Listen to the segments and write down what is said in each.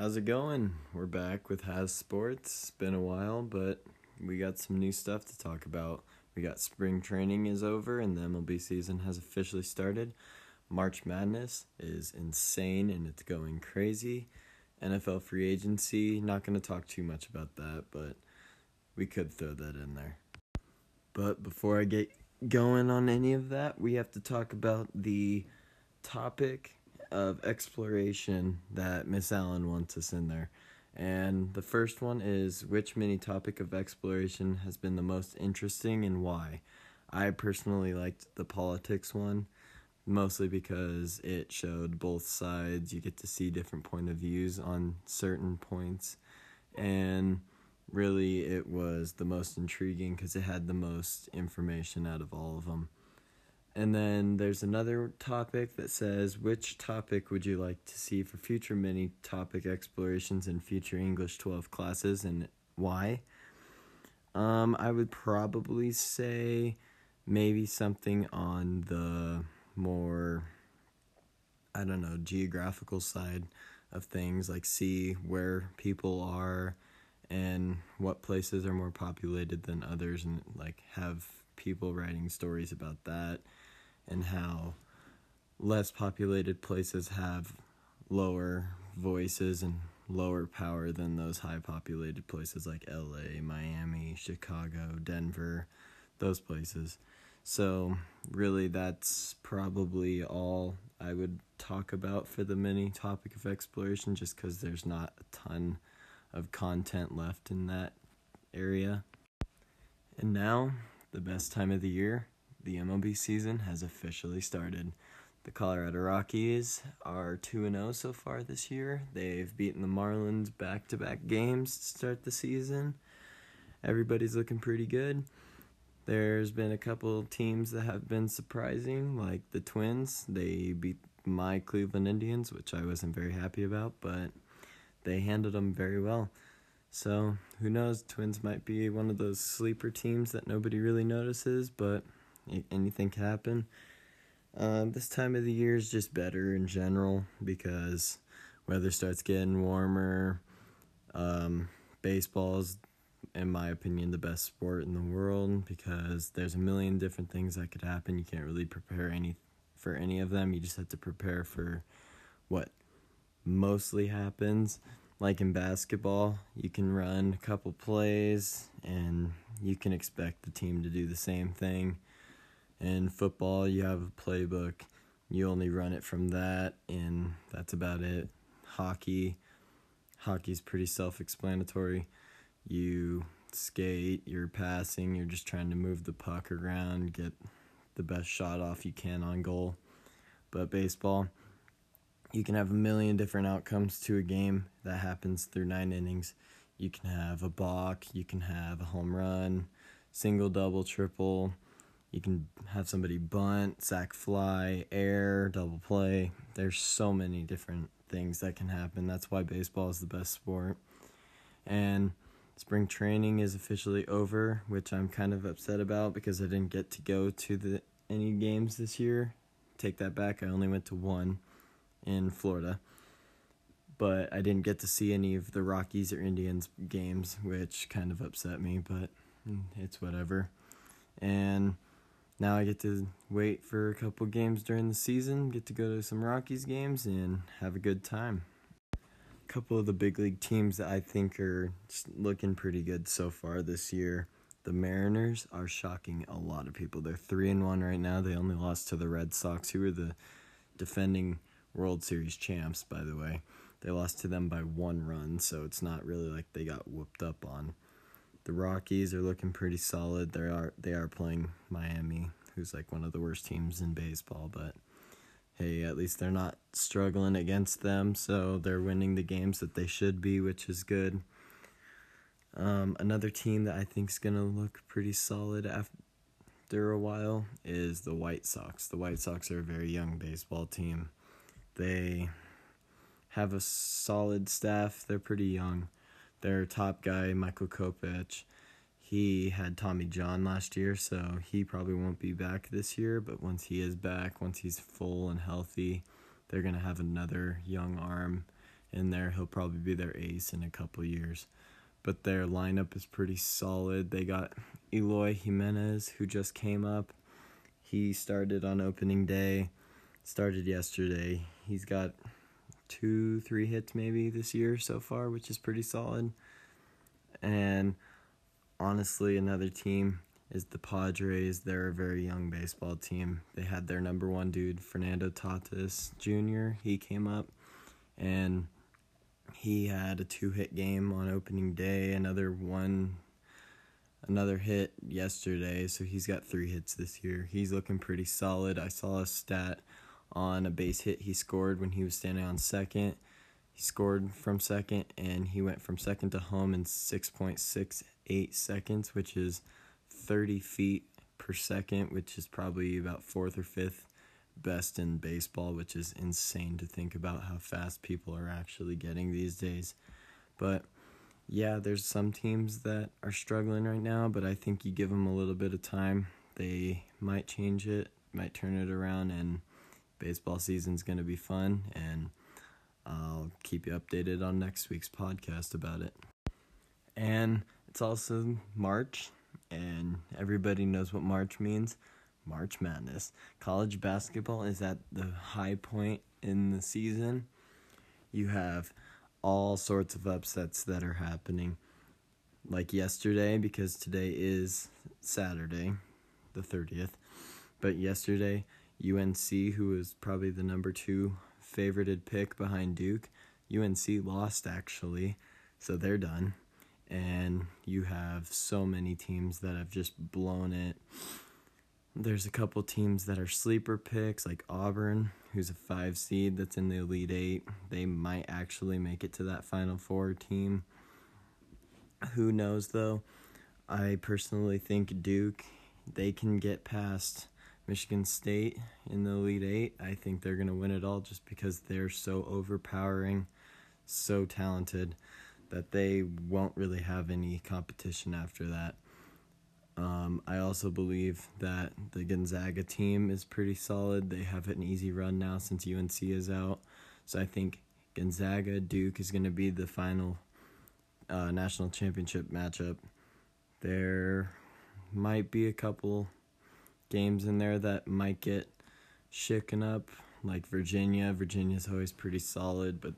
How's it going? We're back with Has Sports. It's been a while, but we got some new stuff to talk about. We got spring training is over and the MLB season has officially started. March Madness is insane and it's going crazy. NFL free agency, not going to talk too much about that, but we could throw that in there. But before I get going on any of that, we have to talk about the topic of exploration that Miss Allen wants us in there. And the first one is which mini topic of exploration has been the most interesting and why? I personally liked the politics one, mostly because it showed both sides. You get to see different point of views on certain points. And really, it was the most intriguing because it had the most information out of all of them. And then there's another topic that says, which topic would you like to see for future mini topic explorations in future English 12 classes and why? Um, I would probably say maybe something on the more, I don't know, geographical side of things, like see where people are and what places are more populated than others, and like have people writing stories about that and how less populated places have lower voices and lower power than those high populated places like LA, Miami, Chicago, Denver, those places. So, really, that's probably all I would talk about for the mini topic of exploration, just because there's not a ton of content left in that area. And now, the best time of the year the MLB season has officially started. The Colorado Rockies are 2 0 so far this year. They've beaten the Marlins back to back games to start the season. Everybody's looking pretty good. There's been a couple teams that have been surprising, like the Twins. They beat my Cleveland Indians, which I wasn't very happy about, but they handled them very well. So, who knows? Twins might be one of those sleeper teams that nobody really notices, but anything can happen. Um, this time of the year is just better in general because weather starts getting warmer. Um, baseball is, in my opinion, the best sport in the world because there's a million different things that could happen. You can't really prepare any for any of them. You just have to prepare for what mostly happens. Like in basketball, you can run a couple plays and you can expect the team to do the same thing in football, you have a playbook. You only run it from that, and that's about it. Hockey, hockey's pretty self-explanatory. You skate, you're passing, you're just trying to move the puck around, get the best shot off you can on goal. But baseball, you can have a million different outcomes to a game that happens through nine innings. You can have a balk, you can have a home run, single, double, triple you can have somebody bunt, sac fly, air, double play. There's so many different things that can happen. That's why baseball is the best sport. And spring training is officially over, which I'm kind of upset about because I didn't get to go to the any games this year. Take that back. I only went to one in Florida. But I didn't get to see any of the Rockies or Indians games, which kind of upset me, but it's whatever. And now I get to wait for a couple games during the season, get to go to some Rockies games, and have a good time. A couple of the big league teams that I think are looking pretty good so far this year. The Mariners are shocking a lot of people. They're three and one right now. They only lost to the Red Sox, who are the defending World Series champs, by the way. They lost to them by one run, so it's not really like they got whooped up on. The Rockies are looking pretty solid. They are they are playing Miami, who's like one of the worst teams in baseball, but hey, at least they're not struggling against them, so they're winning the games that they should be, which is good. Um, another team that I think is gonna look pretty solid after a while is the White Sox. The White Sox are a very young baseball team. They have a solid staff. They're pretty young their top guy, Michael Kopech, he had Tommy John last year, so he probably won't be back this year. But once he is back, once he's full and healthy, they're going to have another young arm in there. He'll probably be their ace in a couple years. But their lineup is pretty solid. They got Eloy Jimenez, who just came up. He started on opening day, started yesterday. He's got two, three hits maybe this year so far, which is pretty solid. And honestly, another team is the Padres. They're a very young baseball team. They had their number one dude, Fernando Tatis Jr. He came up and he had a two hit game on opening day, another one another hit yesterday, so he's got three hits this year. He's looking pretty solid. I saw a stat on a base hit he scored when he was standing on second. He scored from second and he went from second to home in 6.68 seconds, which is 30 feet per second, which is probably about fourth or fifth best in baseball, which is insane to think about how fast people are actually getting these days. But yeah, there's some teams that are struggling right now, but I think you give them a little bit of time, they might change it, might turn it around, and baseball season's going to be fun. And I'll keep you updated on next week's podcast about it. And it's also March, and everybody knows what March means. March Madness. College basketball is at the high point in the season. You have all sorts of upsets that are happening. Like yesterday, because today is Saturday, the 30th. But yesterday, UNC, who was probably the number two favorited pick behind Duke, UNC lost actually, so they're done. And you have so many teams that have just blown it there's a couple teams that are sleeper picks, like Auburn, who's a five seed that's in the Elite Eight. They might actually make it to that Final Four team. Who knows, though? I personally think Duke, they can get past Michigan State in the Elite Eight. I think they're going to win it all just because they're so overpowering, so talented, that they won't really have any competition after that. Um, I also believe that the Gonzaga team is pretty solid. They have an easy run now since UNC is out. So I think Gonzaga Duke is going to be the final uh, national championship matchup. There might be a couple games in there that might get shaken up, like Virginia. Virginia's always pretty solid, but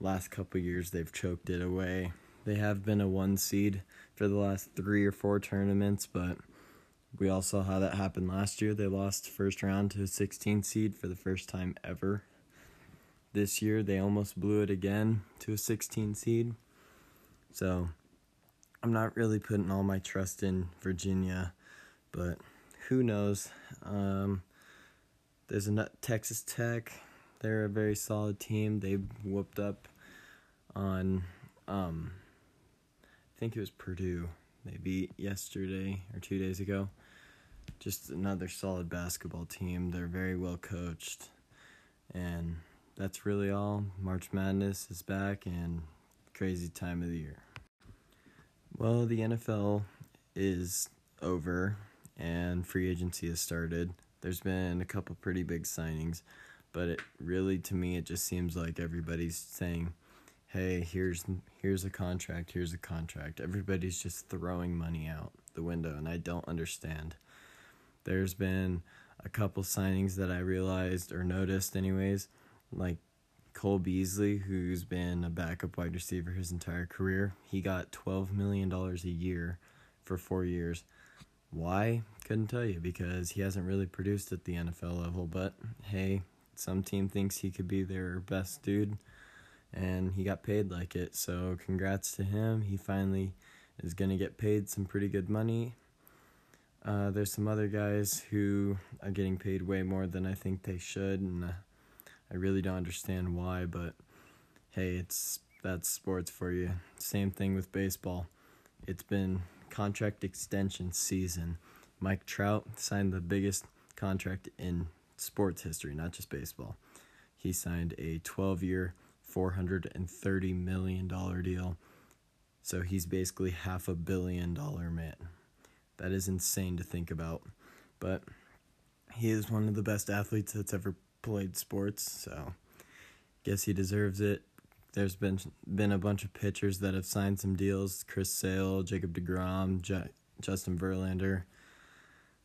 last couple years they've choked it away. They have been a one seed for the last three or four tournaments, but we all saw how that happened last year. They lost first round to a 16 seed for the first time ever. This year they almost blew it again to a 16 seed. So I'm not really putting all my trust in Virginia, but who knows? Um, there's a Texas Tech. They're a very solid team. They whooped up on um, I think it was Purdue. They beat yesterday or two days ago. Just another solid basketball team. They're very well coached. And that's really all. March Madness is back and crazy time of the year. Well, the NFL is over and free agency has started. There's been a couple pretty big signings, but it really to me it just seems like everybody's saying hey, here's here's a contract, here's a contract. Everybody's just throwing money out the window and I don't understand. There's been a couple signings that I realized or noticed anyways, like Cole Beasley, who's been a backup wide receiver his entire career. He got $12 million a year for 4 years. Why? Couldn't tell you because he hasn't really produced at the NFL level, but hey, some team thinks he could be their best dude and he got paid like it. So congrats to him. He finally is going to get paid some pretty good money. Uh, there's some other guys who are getting paid way more than I think they should, and uh, I really don't understand why. But hey, it's that's sports for you. Same thing with baseball. It's been contract extension season. Mike Trout signed the biggest contract in sports history, not just baseball. He signed a 12 year, $430 million deal. So he's basically half a billion dollar man. That is insane to think about. But he is one of the best athletes that's ever played sports, so guess he deserves it. There's been been a bunch of pitchers that have signed some deals. Chris Sale, Jacob DeGrom, J- Justin Verlander.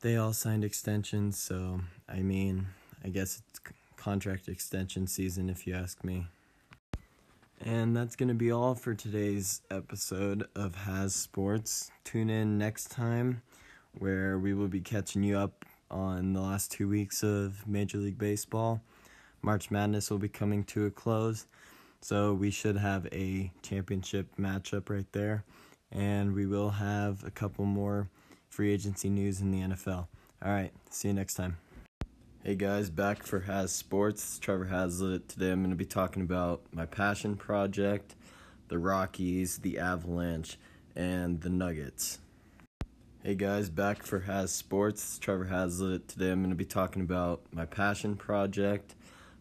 They all signed extensions, so I mean, I guess it's contract extension season if you ask me. And that's going to be all for today's episode of Has Sports. Tune in next time where we will be catching you up on the last two weeks of Major League Baseball. March Madness will be coming to a close, so we should have a championship matchup right there. And we will have a couple more free agency news in the NFL. All right, see you next time. Hey guys, back for Has Sports. It's Trevor Hazlitt. Today I'm going to be talking about my passion project, the Rockies, the Avalanche, and the Nuggets. Hey guys, back for Has Sports. It's Trevor Hazlitt. Today I'm going to be talking about my passion project,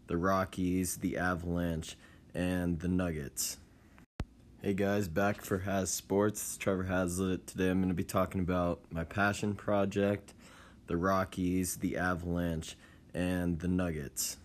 the Rockies, the Avalanche, and the Nuggets. Hey guys, back for Has Sports. It's Trevor Hazlitt. Today I'm going to be talking about my passion project, the Rockies, the Avalanche, and the Nuggets.